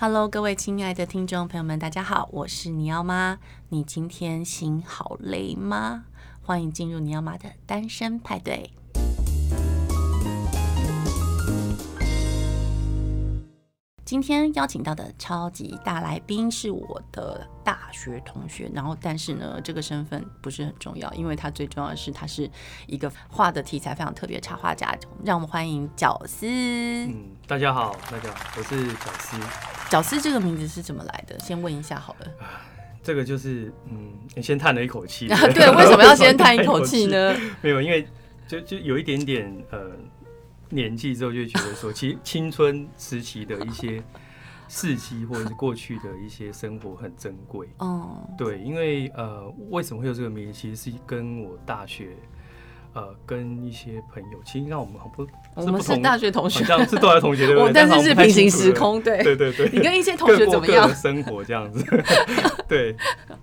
Hello，各位亲爱的听众朋友们，大家好，我是尼奥妈。你今天心好累吗？欢迎进入尼奥妈的单身派对。今天邀请到的超级大来宾是我的大学同学，然后但是呢，这个身份不是很重要，因为他最重要的是他是一个画的题材非常特别的插画家。让我们欢迎角丝。嗯，大家好，大家好，我是角丝。角丝这个名字是怎么来的？先问一下好了。这个就是，嗯，先叹了一口气。对，为什么要先叹一口气呢？没有，因为就就有一点点呃。年纪之后就觉得说，其实青春时期的一些事迹或者是过去的一些生活很珍贵。哦，对，因为呃，为什么会有这个名字？其实是跟我大学呃跟一些朋友，其实让我们好不，我们是大学同学，这样是大学同学对不对？但是是平行时空，对对对对。你跟一些同学怎么样？生活这样子，对。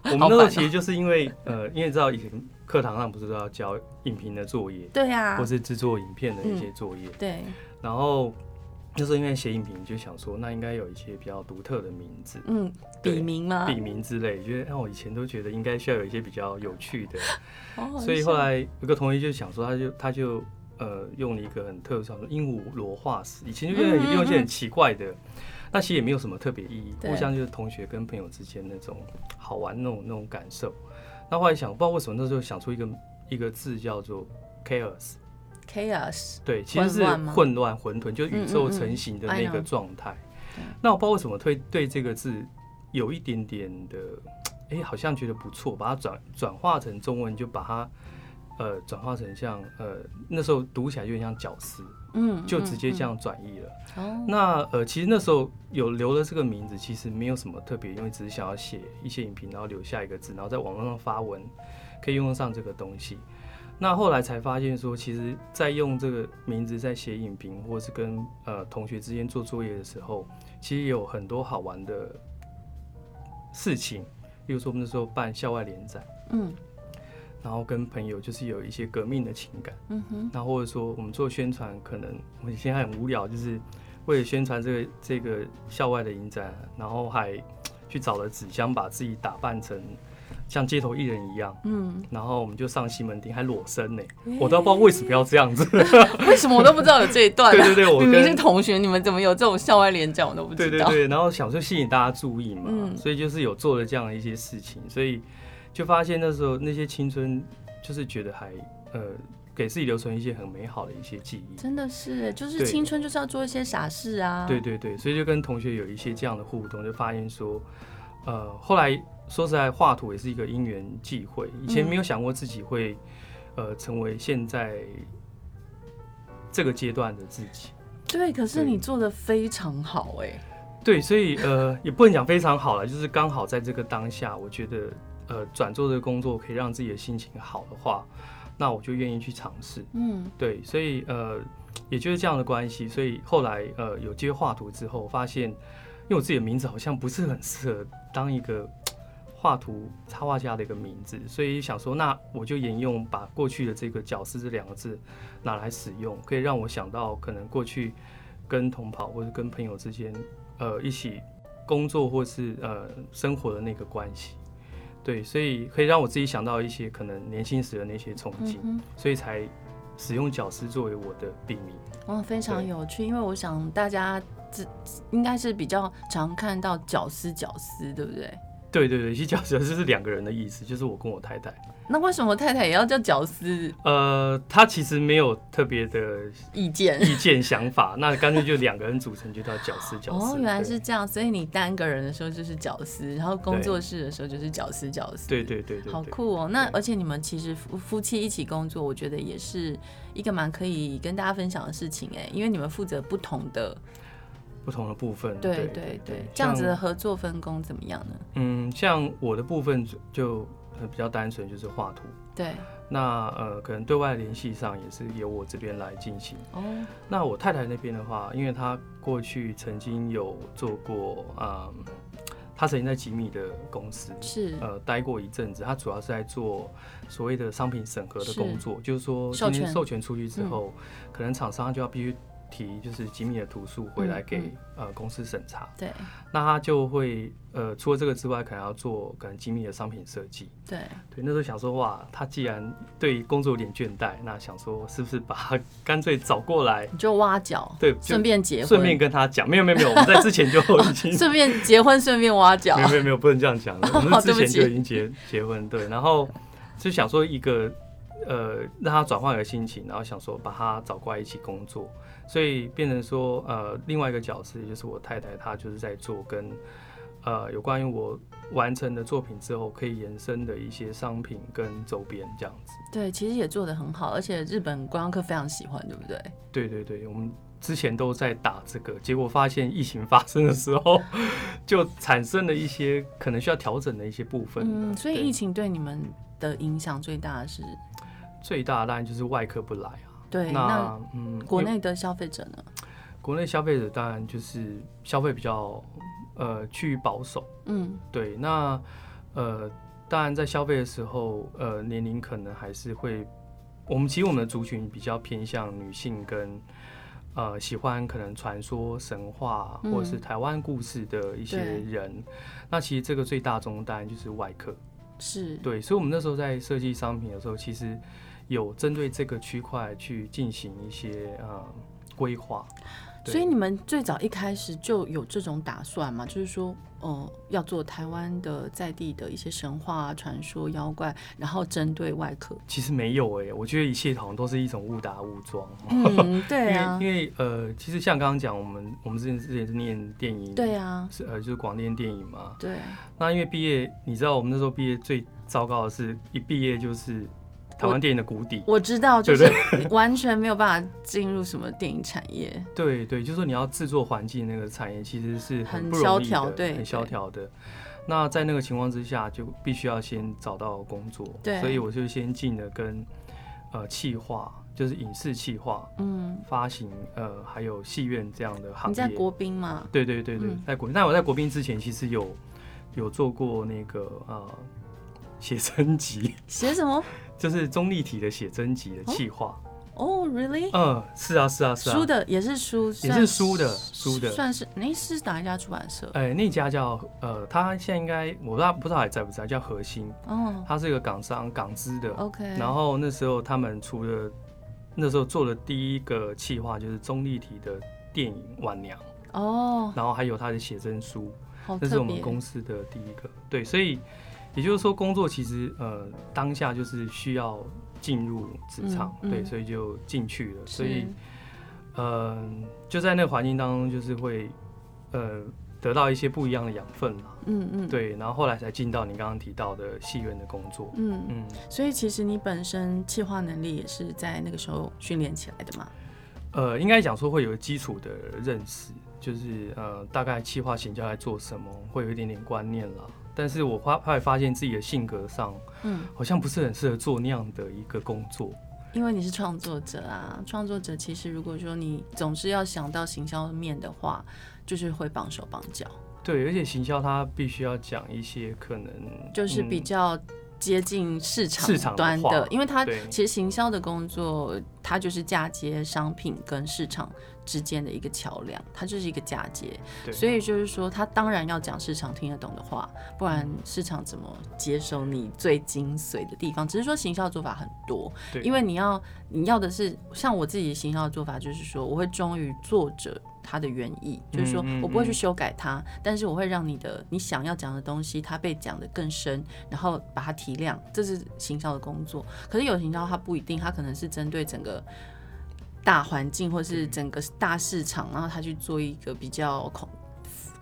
我们那时候其实就是因为呃，因为知道以前。课堂上不是都要交影评的作业，对呀、啊，或是制作影片的一些作业，嗯、对。然后就是因为写影评，就想说那应该有一些比较独特的名字，嗯，笔名吗？笔名之类，觉得那我以前都觉得应该需要有一些比较有趣的，哦、所以后来有个同学就想说，他就他就呃用了一个很特殊的鹦鹉螺化石，以前就用用一些很奇怪的，那、嗯、其实也没有什么特别意义，互相就是同学跟朋友之间那种好玩那种那种感受。那后来想，不知道为什么那时候想出一个一个字叫做 chaos，chaos，对，其实是混乱、混沌，就宇宙成型的那个状态。嗯嗯嗯，那我不知道为什么会对这个字有一点点的，哎、欸，好像觉得不错，把它转转化成中文，就把它呃转化成像呃那时候读起来就有点像角思。嗯，就直接这样转译了。哦，那呃，其实那时候有留了这个名字，其实没有什么特别，因为只是想要写一些影评，然后留下一个字，然后在网络上发文，可以用得上这个东西。那后来才发现说，其实，在用这个名字在写影评，或是跟呃同学之间做作业的时候，其实有很多好玩的事情，比如说我们那时候办校外联展，嗯。然后跟朋友就是有一些革命的情感，嗯哼，然后或者说我们做宣传，可能我现在很无聊，就是为了宣传这个这个校外的影展，然后还去找了纸箱，把自己打扮成像街头艺人一样，嗯，然后我们就上西门町，还裸身呢，我都不知道为什么要这样子，为什么我都不知道有这一段，啊，对对对，我跟明明是同学，你们怎么有这种校外联讲，我都不知道，对对对，然后想说吸引大家注意嘛，嗯，所以就是有做了这样的一些事情，所以。就发现那时候那些青春，就是觉得还呃给自己留存一些很美好的一些记忆。真的是，就是青春就是要做一些傻事啊。对对对，所以就跟同学有一些这样的互动，就发现说，呃，后来说实在，画图也是一个因缘际会。以前没有想过自己会呃成为现在这个阶段的自己。对，可是你做的非常好哎。对，所以呃也不能讲非常好了，就是刚好在这个当下，我觉得。呃，转做这个工作可以让自己的心情好的话，那我就愿意去尝试。嗯，对，所以呃，也就是这样的关系。所以后来呃，有机会画图之后，发现因为我自己的名字好像不是很适合当一个画图插画家的一个名字，所以想说，那我就沿用把过去的这个“绞丝”这两个字拿来使用，可以让我想到可能过去跟同袍或者跟朋友之间呃一起工作或是呃生活的那个关系。对，所以可以让我自己想到一些可能年轻时的那些憧憬，嗯、所以才使用绞丝作为我的笔名。哦，非常有趣，因为我想大家这应该是比较常看到绞丝绞丝，对不对？对对对，其实角思就是两个人的意思，就是我跟我太太。那为什么太太也要叫绞丝？呃，她其实没有特别的意见、意见、想法，那干脆就两个人组成就叫角思角思。哦，原来是这样，所以你单个人的时候就是绞丝，然后工作室的时候就是角思角思。对对对对，好酷哦！那而且你们其实夫夫妻一起工作，我觉得也是一个蛮可以跟大家分享的事情哎，因为你们负责不同的不同的部分。对对对，对，这样子的合作分工怎么样呢？嗯，像我的部分就。比较单纯就是画图，对。那呃，可能对外联系上也是由我这边来进行。哦。那我太太那边的话，因为她过去曾经有做过，嗯，她曾经在吉米的公司是呃待过一阵子。她主要是在做所谓的商品审核的工作，就是说今天授权出去之后，嗯、可能厂商就要必须提就是机密的图书回来给、嗯嗯、呃公司审查。对，那他就会呃除了这个之外，可能要做可能机密的商品设计。对。对，那时候想说哇，他既然对工作有点倦怠，那想说是不是把他干脆找过来，你就挖角，对，顺便结婚，顺便跟他讲，没有没有没有，我们在之前就已经 顺便结婚，顺便挖角，没有没有没有，不能这样讲，我们之前就已经结结婚，对，然后就想说一个。呃，让他转换一个心情，然后想说把他找过来一起工作，所以变成说，呃，另外一个角色也就是我太太，她就是在做跟呃有关于我完成的作品之后可以延伸的一些商品跟周边这样子。对，其实也做得很好，而且日本观光客非常喜欢，对不对？对对对，我们之前都在打这个，结果发现疫情发生的时候，就产生了一些可能需要调整的一些部分。嗯，所以疫情对你们的影响最大的是？最大的当然就是外客不来啊。对，那，那嗯，国内的消费者呢？国内消费者当然就是消费比较呃趋于保守。嗯，对。那呃，当然在消费的时候，呃，年龄可能还是会，我们其实我们的族群比较偏向女性跟呃喜欢可能传说神话或者是台湾故事的一些人。嗯，那其实这个最大宗当然就是外客。是对，所以我们那时候在设计商品的时候，其实。有针对这个区块去进行一些呃规划，所以你们最早一开始就有这种打算吗？就是说，哦、呃，要做台湾的在地的一些神话传说、妖怪，然后针对外客。其实没有哎、欸，我觉得一切好像都是一种误打误撞。嗯，对啊，因为，因为呃，其实像刚刚讲，我们我们之前之前是念电影，对啊，是呃就是广电电影嘛。对。那因为毕业，你知道我们那时候毕业最糟糕的是一毕业就是。台湾电影的谷底，我知道，就是 完全没有办法进入什么电影产业。对对，就是说你要制作环境那个产业其实是很不容易，对，很萧条的。那在那个情况之下，就必须要先找到工作。对，所以我就先进了跟呃企划，就是影视企划，嗯，发行呃还有戏院这样的行业。你在国宾吗？对对对对，嗯、在国宾。那我在国宾之前，其实有有做过那个呃写真集。写什么？就是中立体的写真集的企划哦，really？嗯，是啊，是啊，是啊。书的也是书，也是书的，书的，算是那是哪一家出版社？哎，那家叫呃，他现在应该我不知道，不知道还在不在，叫核心。哦，他是一个港商港资的。OK。然后那时候他们除了那时候做的第一个企划就是中立体的电影《晚娘》哦，然后还有他的写真书，这是我们公司的第一个。对，所以。也就是说，工作其实呃当下就是需要进入职场，嗯嗯，对，所以就进去了。所以，呃，就在那个环境当中，就是会呃得到一些不一样的养分嘛。嗯嗯，对，然后后来才进到你刚刚提到的戏院的工作。嗯嗯，所以其实你本身企划能力也是在那个时候训练起来的嘛？呃，应该讲说会有基础的认识，就是呃大概企划行销在做什么，会有一点点观念啦。但是我发后来发现自己的性格上，嗯，好像不是很适合做那样的一个工作。因为你是创作者啊，创作者其实如果说你总是要想到行销面的话，就是会绑手绑脚。对，而且行销它必须要讲一些可能就是比较接近市场端的，的因为它其实行销的工作，它就是嫁接商品跟市场之间的一个桥梁，它就是一个嫁接，所以就是说，他当然要讲市场听得懂的话，不然市场怎么接受你最精髓的地方？只是说行销做法很多，因为你要你要的是像我自己行销的做法，就是说我会忠于作者他的原意，就是说我不会去修改它，但是我会让你的你想要讲的东西，它被讲得更深，然后把它提亮，这是行销的工作。可是有行销它不一定，它可能是针对整个。大环境或是整个大市场，然后他去做一个比较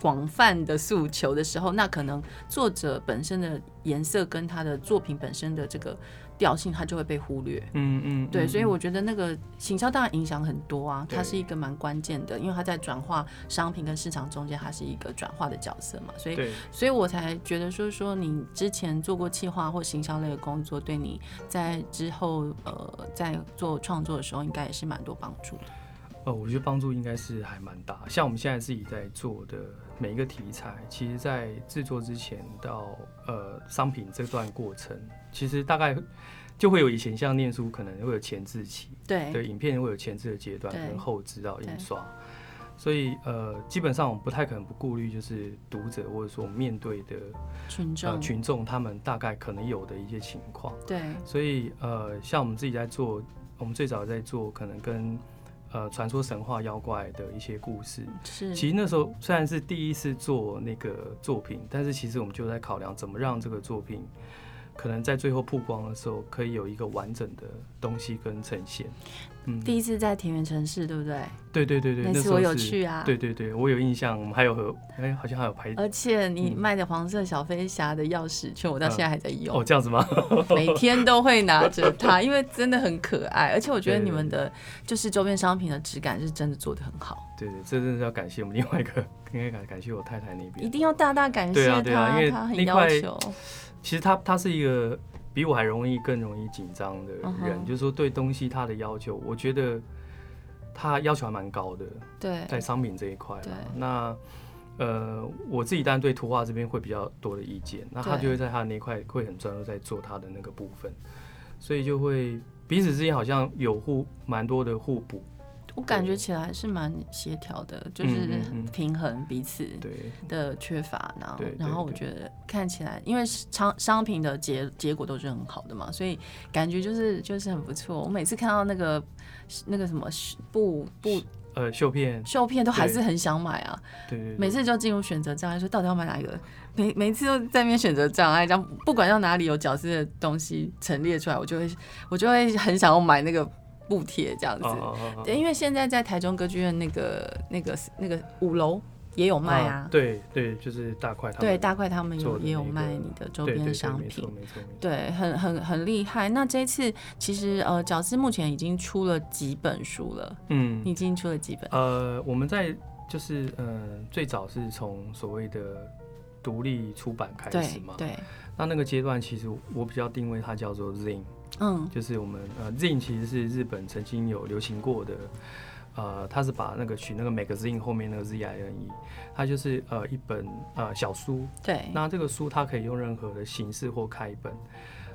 广广泛的诉求的时候，那可能作者本身的颜色跟他的作品本身的这个。调性他就会被忽略，嗯嗯，对，所以我觉得那个行销当然影响很多啊，它是一个蛮关键的，因为它在转化商品跟市场中间，它是一个转化的角色嘛，所以，所以我才觉得说说你之前做过企划或行销类的工作，对你在之后呃在做创作的时候，应该也是蛮多帮助的。呃，我觉得帮助应该是还蛮大，像我们现在自己在做的每一个题材，其实在制作之前到呃商品这段过程，其实大概就会有以前像念书可能会有前置期，对。对，影片会有前置的阶段跟后置到印刷，所以呃，基本上我们不太可能不顾虑，就是读者或者说面对的群众、呃、群众。他们大概可能有的一些情况，对，所以呃，像我们自己在做，我们最早在做可能跟。呃，传说神话妖怪的一些故事，是。其实那时候虽然是第一次做那个作品，但是其实我们就在考量怎么让这个作品，可能在最后曝光的时候，可以有一个完整的东西跟呈现。嗯，第一次在田园城市，对不对？对对对对，那次我有去啊。对对对，我有印象，我们还有和哎、欸，好像还有拍。而且你卖的黄色小飞侠的钥匙圈，我到现在还在用。嗯、哦，这样子吗？每天都会拿着它，因为真的很可爱。而且我觉得你们的就是周边商品的质感是真的做的很好。对对，这真的是要感谢我们另外一个，应该感感谢我太太那边。一定要大大感谢她，对啊对啊，因为她很要求。其实他他是一个。比我还容易、更容易紧张的人，uh -huh. 就是说对东西他的要求，我觉得他要求还蛮高的。对，在商品这一块，那呃，我自己当然对图画这边会比较多的意见，那他就会在他的那块会很专注在做他的那个部分，所以就会彼此之间好像有互蛮多的互补。我感觉起来是蛮协调的，就是平衡彼此的缺乏，然后然后我觉得看起来，因为商商品的结结果都是很好的嘛，所以感觉就是就是很不错。我每次看到那个那个什么布布呃绣片绣片都还是很想买啊，对对，每次就进入选择障碍，说到底要买哪一个？每每次都在那边选择障碍，这样不管到哪里有角色的东西陈列出来，我就会我就会很想要买那个。布贴这样子，哦，对，因为现在在台中歌剧院那个、那个、那个五楼也有卖啊。对对，就是大块他们，对大块他们有也有卖你的周边商品，对，很很很厉害。那这一次其实呃，角丝目前已经出了几本书了，嗯，已经出了几本。呃，我们在就是呃，最早是从所谓的独立出版开始嘛，对，对。那那个阶段其实我比较定位它叫做 Zine。嗯，就是我们呃，Zine 其实是日本曾经有流行过的，呃，它是把那个取那个 magazine 后面那个 Z I N E，它就是呃一本呃小书。对。那这个书它可以用任何的形式或开本，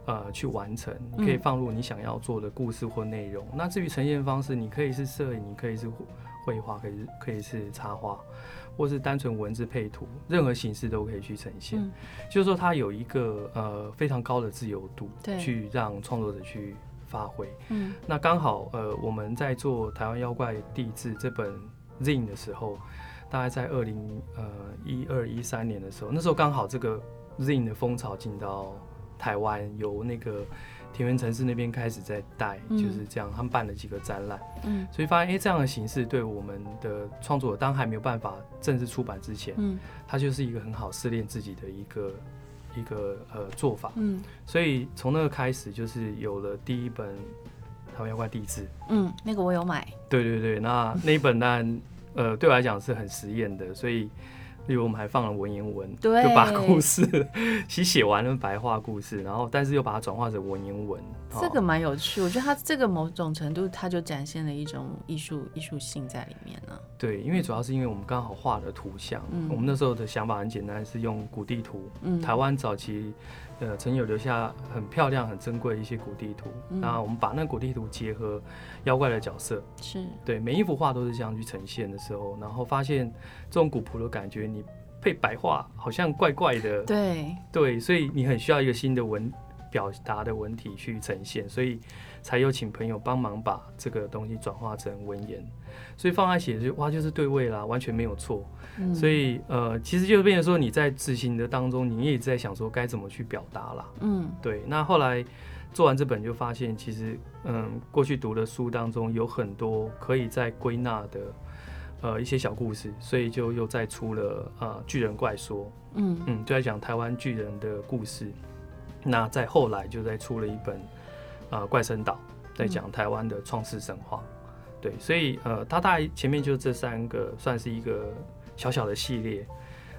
呃，去完成，你可以放入你想要做的故事或内容。嗯。那至于呈现方式，你可以是摄影，你可以是绘画，可以是可以是插画。或是单纯文字配图，任何形式都可以去呈现。嗯、就是说，它有一个呃非常高的自由度，对，去让创作者去发挥。嗯，那刚好呃我们在做《台湾妖怪地质》这本 Zine 的时候，大概在二零呃一二一三年的时候，那时候刚好这个 Zine 的风潮进到台湾，由那个。田园城市那边开始在带，就是这样，他们办了几个展览，嗯，所以发现，哎、欸，这样的形式对我们的创作者，当还没有办法正式出版之前，嗯，它就是一个很好试炼自己的一个一个呃做法，嗯，所以从那个开始，就是有了第一本《台湾妖怪地志》，嗯，那个我有买，对对对，那那一本当然，呃，对我来讲是很实验的，所以。例如我们还放了文言文，对，就把故事其实写完了白话故事，然后但是又把它转化成文言文，这个蛮有趣。我觉得它这个某种程度，它就展现了一种艺术艺术性在里面呢。对，因为主要是因为我们刚好画了图像，嗯，我们那时候的想法很简单，是用古地图，嗯，台湾早期。呃，曾有留下很漂亮、很珍贵的一些古地图，那、我们把那古地图结合妖怪的角色，是。对每一幅画都是这样去呈现的时候，然后发现这种古朴的感觉，你配白话好像怪怪的，对。对，所以你很需要一个新的文表达的文体去呈现，所以才有请朋友帮忙把这个东西转化成文言，所以放在写就哇，就是对位啦，完全没有错。所以呃，其实就变成说你在执行的当中，你也一直在想说该怎么去表达啦。嗯，对。那后来做完这本就发现，其实嗯，过去读的书当中有很多可以再归纳的呃一些小故事，所以就又再出了呃巨人怪说。嗯嗯，就在讲台湾巨人的故事。那再后来就在出了一本呃怪声岛，在讲台湾的创世神话。对，所以呃，他大概前面就这三个算是一个。小小的系列，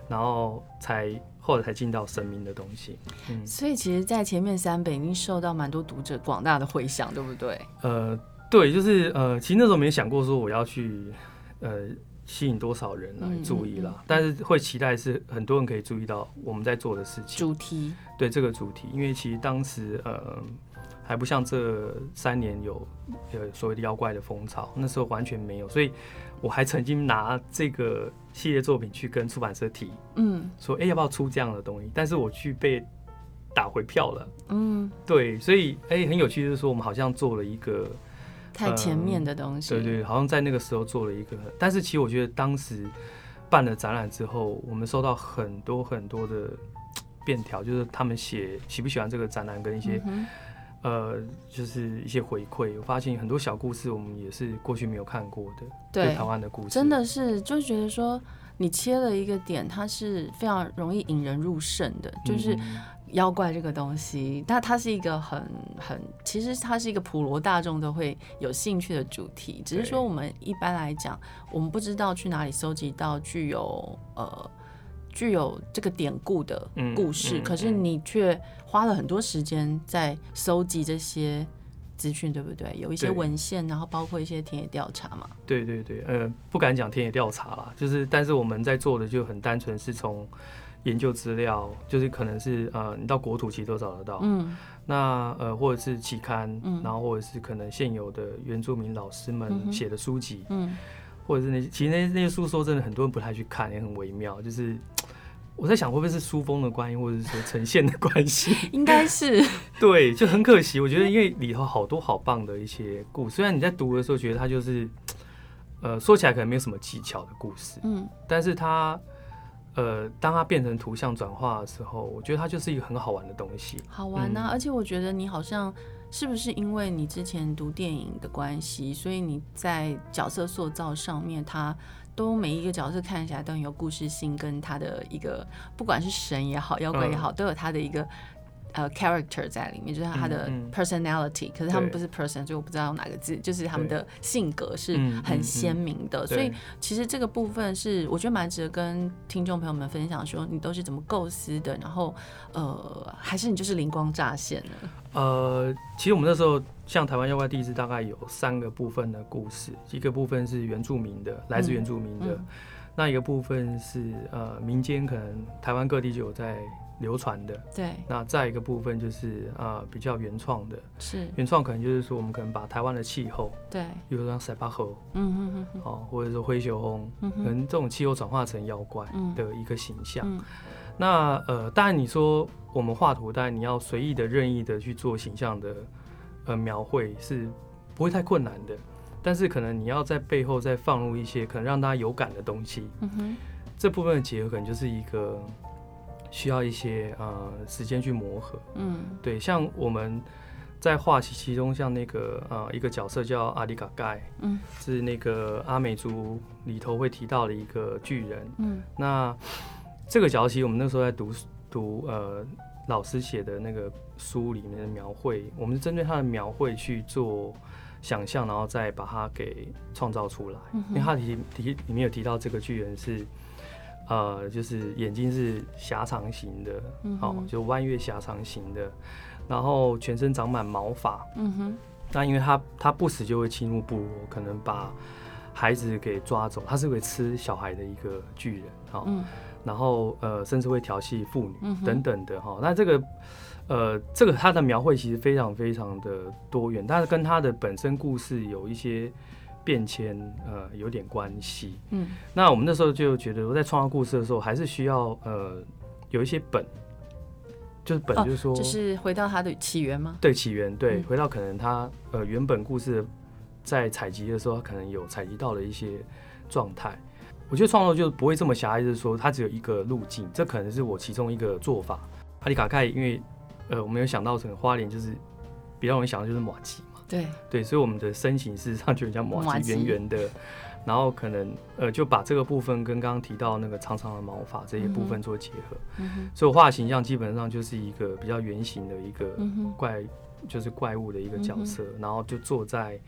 然后才后来才进到神明的东西。嗯，所以其实，在前面三本已经受到蛮多读者广大的回响，对不对？呃，对，就是呃，其实那时候没想过说我要去呃吸引多少人来注意啦，嗯。嗯嗯，但是会期待是很多人可以注意到我们在做的事情。主题，对这个主题，因为其实当时呃。还不像这三年有呃所谓的妖怪的风潮，那时候完全没有，所以我还曾经拿这个系列作品去跟出版社提，嗯，说哎、欸、要不要出这样的东西，但是我去被打回票了，嗯，对，所以哎、欸、很有趣，就是说我们好像做了一个太前面的东西，对，对对，好像在那个时候做了一个，但是其实我觉得当时办了展览之后，我们收到很多很多的便条，就是他们写喜不喜欢这个展览跟一些。嗯呃，就是一些回馈，我发现很多小故事，我们也是过去没有看过的，对，对台湾的故事，真的是就觉得说，你切了一个点，它是非常容易引人入胜的，就是妖怪这个东西，但它是一个很很，其实它是一个普罗大众都会有兴趣的主题，只是说我们一般来讲，我们不知道去哪里搜集到具有呃。具有这个典故的故事，嗯嗯嗯、可是你却花了很多时间在搜集这些资讯，对不对？有一些文献，然后包括一些田野调查嘛。对对对，呃，不敢讲田野调查啦，就是，但是我们在做的就很单纯，是从研究资料，就是可能是呃，你到国土其实都找得到，嗯，那呃，或者是期刊，嗯，然后或者是可能现有的原住民老师们写的书籍，嗯。嗯或者是那些，其实那些那些书说真的，很多人不太去看，也很微妙。就是我在想，会不会是书风的关系，或者是说呈现的关系？应该是。对，就很可惜。我觉得，因为里头好多好棒的一些故事，虽然你在读的时候觉得它就是，呃，说起来可能没有什么技巧的故事，嗯，但是它，呃，当它变成图像转化的时候，我觉得它就是一个很好玩的东西。好玩啊！嗯，而且我觉得你好像。是不是因为你之前读电影的关系，所以你在角色塑造上面，它都每一个角色看起来都很有故事性，跟他的一个不管是神也好，妖怪也好，都有他的一个。呃、uh，character 在里面，就是他的 personality，、嗯嗯、可是他们不是 person，所以我不知道用哪个字，就是他们的性格是很鲜明的。所以其实这个部分是我觉得蛮值得跟听众朋友们分享，说你都是怎么构思的，然后呃，还是你就是灵光乍现呢？呃，其实我们那时候像台湾妖怪地质大概有三个部分的故事，一个部分是原住民的，来自原住民的，那一个部分是呃民间，可能台湾各地就有在。流传的，对，那再一个部分就是呃比较原创的，是。原创可能就是说我们可能把台湾的气候，对，比如说像塞巴河，嗯哼哼，哦，或者说灰熊红，嗯，可能这种气候转化成妖怪的一个形象。嗯、那呃，当然你说我们画图，当然你要随意的、任意的去做形象的呃描绘是不会太困难的，但是可能你要在背后再放入一些可能让大家有感的东西，嗯哼，这部分的结合可能就是一个。需要一些呃时间去磨合，嗯，对，像我们在画其其中像那个呃一个角色叫阿里嘎盖，嗯，是那个阿美族里头会提到的一个巨人，嗯，那这个角色其实我们那时候在读读呃老师写的那个书里面的描绘，我们是针对他的描绘去做想象，然后再把它给创造出来，嗯，因为他提提里面有提到这个巨人是。呃，就是眼睛是狭长型的，嗯、哦，就弯月狭长型的，然后全身长满毛发，嗯哼，那因为他他不时就会侵入部落，可能把孩子给抓走，他是会吃小孩的一个巨人，嗯、然后呃，甚至会调戏妇女等等的，哦，那这个呃，这个他的描绘其实非常非常的多元，但是跟他的本身故事有一些。变迁呃有点关系，嗯，那我们那时候就觉得我在创造故事的时候，还是需要呃有一些本，就是本就是说，就、哦、是回到它的起源吗？对，起源对，嗯、回到可能它呃原本故事在采集的时候，它可能有采集到的一些状态。我觉得创作就不会这么狭隘，就是说它只有一个路径，这可能是我其中一个做法。阿里卡盖，因为呃我没有想到成花莲就是比较容易想到就是马吉。对。对，所以我们的身形事实上就比较圆圆的，然后可能呃就把这个部分跟刚刚提到那个长长的毛发这些部分做结合，所以我画的形象基本上就是一个比较圆形的一个怪，嗯、就是怪物的一个角色，嗯、然后就坐在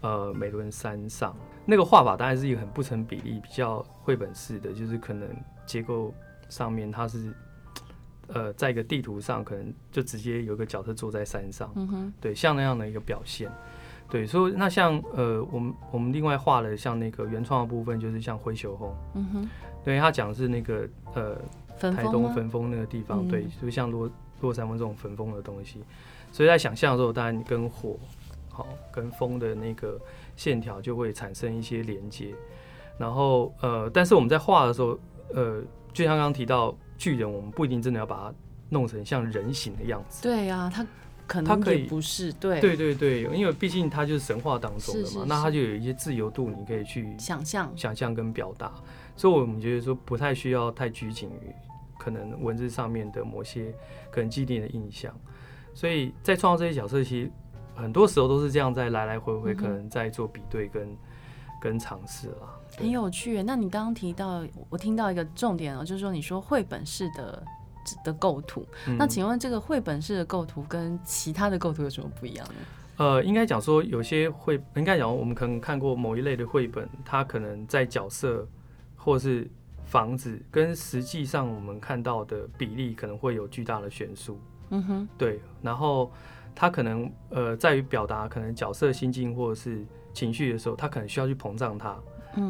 呃美伦山上，那个画法当然是一个很不成比例，比较绘本式的，就是可能结构上面它是。呃，在一个地图上，可能就直接有一个角色坐在山上，嗯、哼对，像那样的一个表现，对，所以那像呃，我们我们另外画了像那个原创的部分，就是像灰熊红，嗯哼，对他讲的是那个呃，台东焚风那个地方，嗯、对，就像罗落山风这种焚风的东西，所以在想象的时候，当然跟火好跟风的那个线条就会产生一些连接。然后呃，但是我们在画的时候，呃，就像刚刚提到巨人，我们不一定真的要把它弄成像人形的样子。对呀、啊，它可能它可以不是对对对对，因为毕竟它就是神话当中的嘛，是是是，那它就有一些自由度，你可以去想象、想象跟表达。所以我们觉得说不太需要太拘谨于可能文字上面的某些可能既定的印象。所以在创造这些角色，其实很多时候都是这样在来来回回，可能在做比对跟、嗯、跟尝试啦。很有趣。那你刚刚提到，我听到一个重点哦，就是说你说绘本式的的构图，嗯、那请问这个绘本式的构图跟其他的构图有什么不一样呢？呃，应该讲说有些绘，应该讲我们可能看过某一类的绘本，它可能在角色或是房子跟实际上我们看到的比例可能会有巨大的悬殊。嗯哼，对。然后它可能呃在于表达可能角色心境或者是情绪的时候，它可能需要去膨胀它。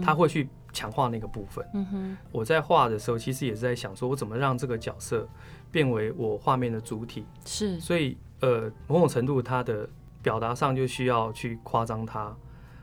他会去强化那个部分。嗯哼，我在画的时候，其实也是在想说，我怎么让这个角色变为我画面的主体。是，所以呃，某种程度，它的表达上就需要去夸张它，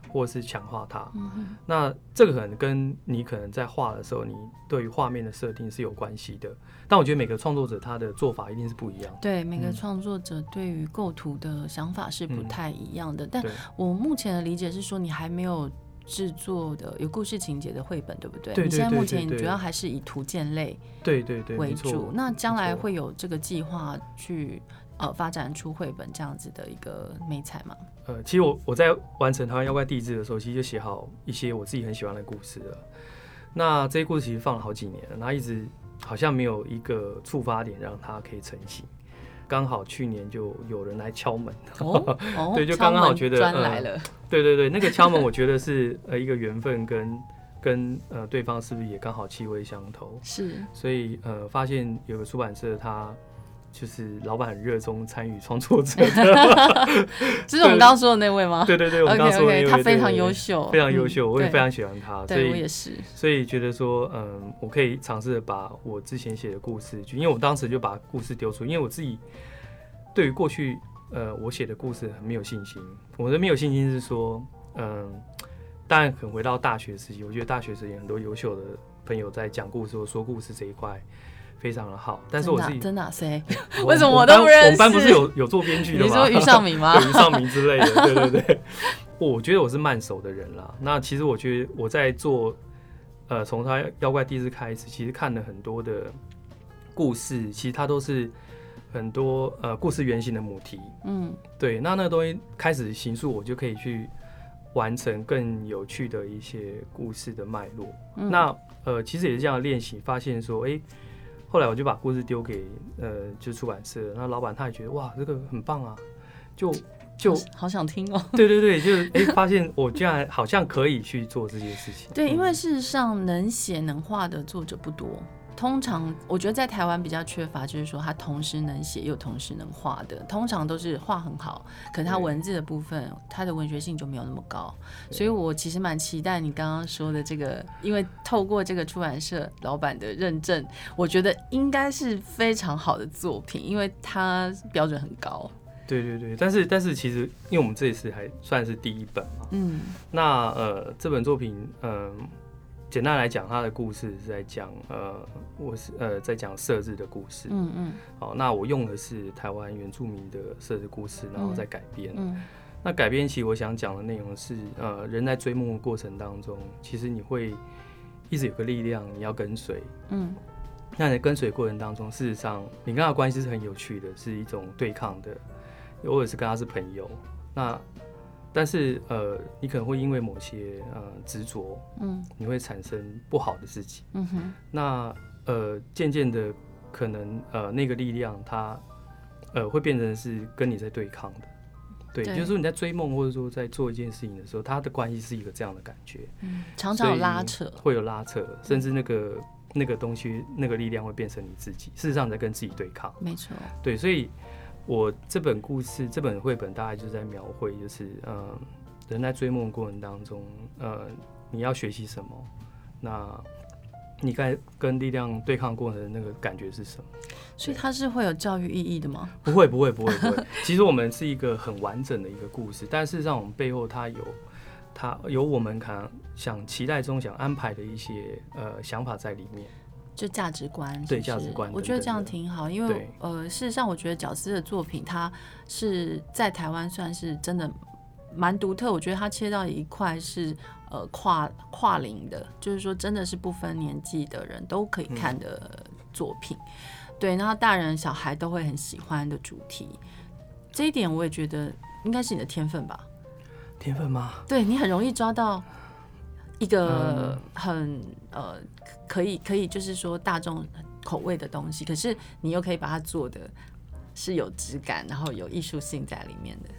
或是强化它。嗯哼，那这个可能跟你可能在画的时候，你对于画面的设定是有关系的。但我觉得每个创作者他的做法一定是不一样。对，每个创作者对于构图的想法是不太一样的。嗯，但我目前的理解是说，你还没有。制作的有故事情节的绘本，对不对？对对对对对。你现在目前主要还是以图鉴类对对对为主。那将来会有这个计划去呃发展出绘本这样子的一个美彩吗？呃，其实我我在完成《台湾妖怪地质》的时候，其实就写好一些我自己很喜欢的故事了。那这些故事其实放了好几年了，那一直好像没有一个触发点让它可以成型。刚好去年就有人来敲门，哦？哦、对，就刚刚好觉得，来了、呃，对对对，那个敲门，我觉得是呃一个缘分跟，跟跟呃对方是不是也刚好气味相投？是，所以呃发现有个出版社，他就是老板很热衷参与创作者，这是我们刚刚说的那位吗？对对对，我们刚刚说的那位，他非常优秀，非常优秀，我也非常喜欢他，对，我也是，所以觉得说，嗯，我可以尝试的把我之前写的故事，就因为我当时就把故事丢出，因为我自己。对于过去，呃，我写的故事很没有信心。我的没有信心是说，嗯、呃，当然可能回到大学时期，我觉得大学时期很多优秀的朋友在讲故事或说故事这一块非常的好。但是我自己真的谁？我 为什么我都不认识？我们班不是有有做编剧的吗？你说于尚明吗？于尚明之类的，对对对。我觉得我是慢熟的人啦。那其实我觉得我在做，呃，从他妖怪第一次开始，其实看了很多的故事，其实它都是。很多呃故事原型的母题，嗯，对，那那个东西开始形塑，我就可以去完成更有趣的一些故事的脉络。嗯、那呃其实也是这样练习，发现说，哎、欸，后来我就把故事丢给呃就是出版社，那老板他也觉得哇这个很棒啊，就就好，好想听哦。对对对，就是哎、欸、发现我竟然好像可以去做这件事情。对，因为事实上能写能画的作者不多。通常我觉得在台湾比较缺乏，就是说他同时能写又同时能画的，通常都是画很好，可是他文字的部分，他的文学性就没有那么高。所以我其实蛮期待你刚刚说的这个，因为透过这个出版社老板的认证，我觉得应该是非常好的作品，因为它标准很高。对对对，但是但是其实因为我们这一次还算是第一本嘛，嗯，那呃这本作品嗯。呃简单来讲，他的故事是在讲，呃，我是呃在讲设置的故事。嗯嗯。好，那我用的是台湾原住民的设置故事，然后再改编。嗯。那改编其实我想讲的内容是，呃，人在追梦的过程当中，其实你会一直有个力量，你要跟随。嗯。那你在跟随过程当中，事实上你跟他的关系是很有趣的，是一种对抗的，或者是跟他是朋友。那但是呃，你可能会因为某些呃执着，嗯，你会产生不好的自己，嗯哼。那呃，渐渐的，可能呃那个力量它呃会变成是跟你在对抗的，对，对。就是说你在追梦或者说在做一件事情的时候，它的关系是一个这样的感觉，嗯，常常有拉扯，会有拉扯，甚至那个那个东西那个力量会变成你自己，事实上在跟自己对抗，没错，对，所以。我这本故事，这本绘本大概就是在描绘，就是嗯，人在追梦过程当中，呃，你要学习什么？那你该跟力量对抗过程的那个感觉是什么？所以它是会有教育意义的吗？不会，不会，不会，不会。其实我们是一个很完整的一个故事，但事实上我们背后它有它有我们可能想期待中想安排的一些呃想法在里面，就价值观是是？对价值观，我觉得这样挺好，因为呃，事实上我觉得饺子的作品，它是在台湾算是真的蛮独特。我觉得它切到一块是。呃，跨跨龄的，就是说，真的是不分年纪的人都可以看的作品，嗯、对，然后大人小孩都会很喜欢的主题，这一点我也觉得应该是你的天分吧？天分吗？对，你很容易抓到一个很、嗯、呃，可以可以就是说大众口味的东西，可是你又可以把它做的是有质感，然后有艺术性在里面的。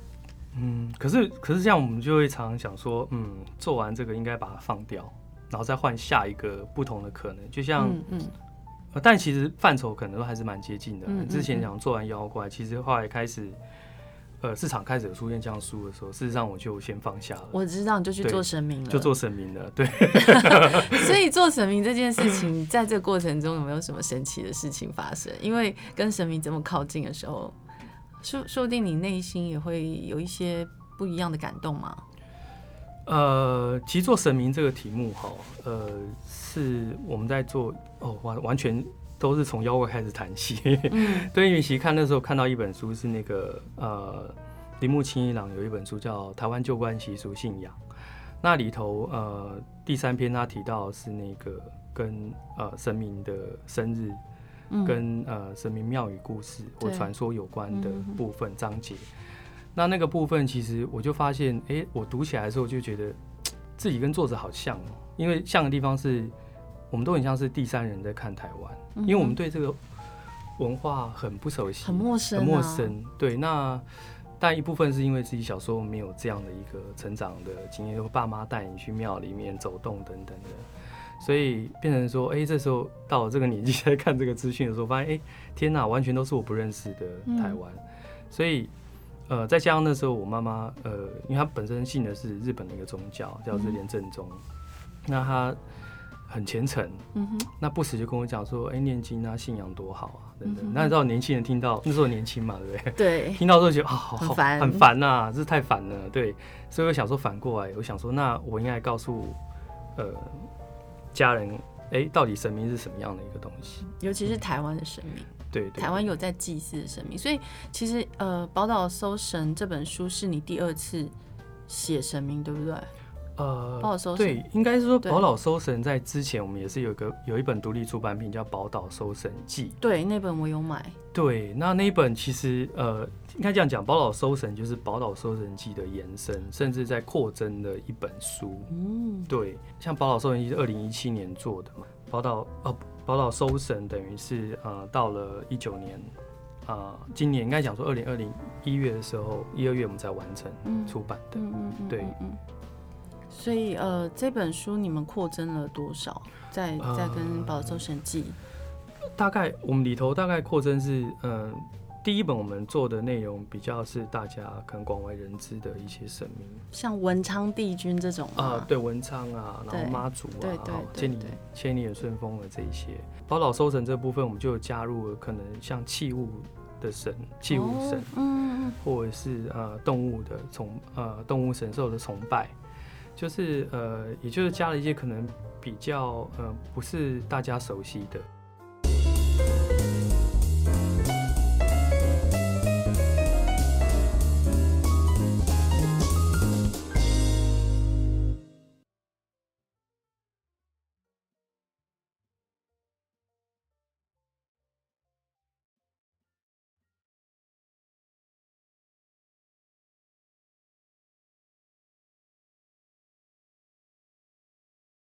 嗯，可是可是这样，我们就会常常想说，嗯，做完这个应该把它放掉，然后再换下一个不同的可能。就像，嗯，嗯，但其实范畴可能都还是蛮接近的。嗯，之前讲做完妖怪，其实后来开始，呃，市场开始有出现这样书的时候，事实上我就先放下了。我知道，你就去做神明了，就做神明了。对。所以做神明这件事情，在这个过程中有没有什么神奇的事情发生？因为跟神明这么靠近的时候。说说不定你内心也会有一些不一样的感动嘛？呃，其实做神明这个题目哈，呃，是我们在做哦，完完全都是从妖怪开始谈起。嗯，对，因为其实看那时候看到一本书是那个呃，铃木清一郎有一本书叫《台湾旧观习俗信仰》，那里头呃第三篇他提到是那个跟呃神明的生日。跟呃神明庙宇故事或传说有关的部分章节，那那个部分其实我就发现，哎，我读起来的时候就觉得自己跟作者好像哦，因为像的地方是，我们都很像是第三人在看台湾，因为我们对这个文化很不熟悉，很陌生，很陌生。对，那但一部分是因为自己小时候没有这样的一个成长的经验，就爸妈带你去庙里面走动等等的。所以变成说，哎、欸，这时候到了这个年纪在看这个资讯的时候，发现，哎、欸，天哪，完全都是我不认识的台湾。嗯、所以，呃，再加上那时候我妈妈，呃，因为她本身信的是日本的一个宗教，叫日莲正宗，嗯、那她很虔诚，嗯哼，那不时就跟我讲说，哎、欸，念经啊，信仰多好啊，等等。嗯、那你知道年轻人听到那时候年轻嘛，对不对？对。听到之后觉得啊，好好烦，很烦呐、啊，这是太烦了，对。所以我想说反过来，我想说，那我应该告诉，呃。家人，哎、欸，到底神明是什么样的一个东西？尤其是台湾的神明，对，台湾有在祭祀的神明，所以其实呃，《宝岛搜神》这本书是你第二次写神明，对不对？呃，宝岛搜神，对，应该是说《宝岛收神》在之前我们也是有一个有一本独立出版品叫《宝岛收神记》，对，那本我有买。对，那那一本其实呃，应该这样讲，《宝岛收神》就是《宝岛收神记》的延伸，甚至在扩增的一本书。嗯，对，像《宝岛收神记》是二零一七年做的嘛，宝岛哦，《宝岛收神》等于是呃到了一九年啊、呃，今年应该讲说二零二零一月的时候，一二月我们才完成出版的。嗯嗯嗯，对。所以，呃，这本书你们扩增了多少？在在跟《宝岛搜神记》呃，大概我们里头大概扩增是，嗯、呃，第一本我们做的内容比较是大家可能广为人知的一些神明，像文昌帝君这种啊、呃，对，文昌啊，然后妈祖啊，千里千里眼顺风的这一些。宝岛收神这部分，我们就加入了可能像器物的神，器物神，哦、嗯，或者是呃动物的崇呃动物神兽的崇拜。就是呃，也就是加了一些可能比较呃不是大家熟悉的。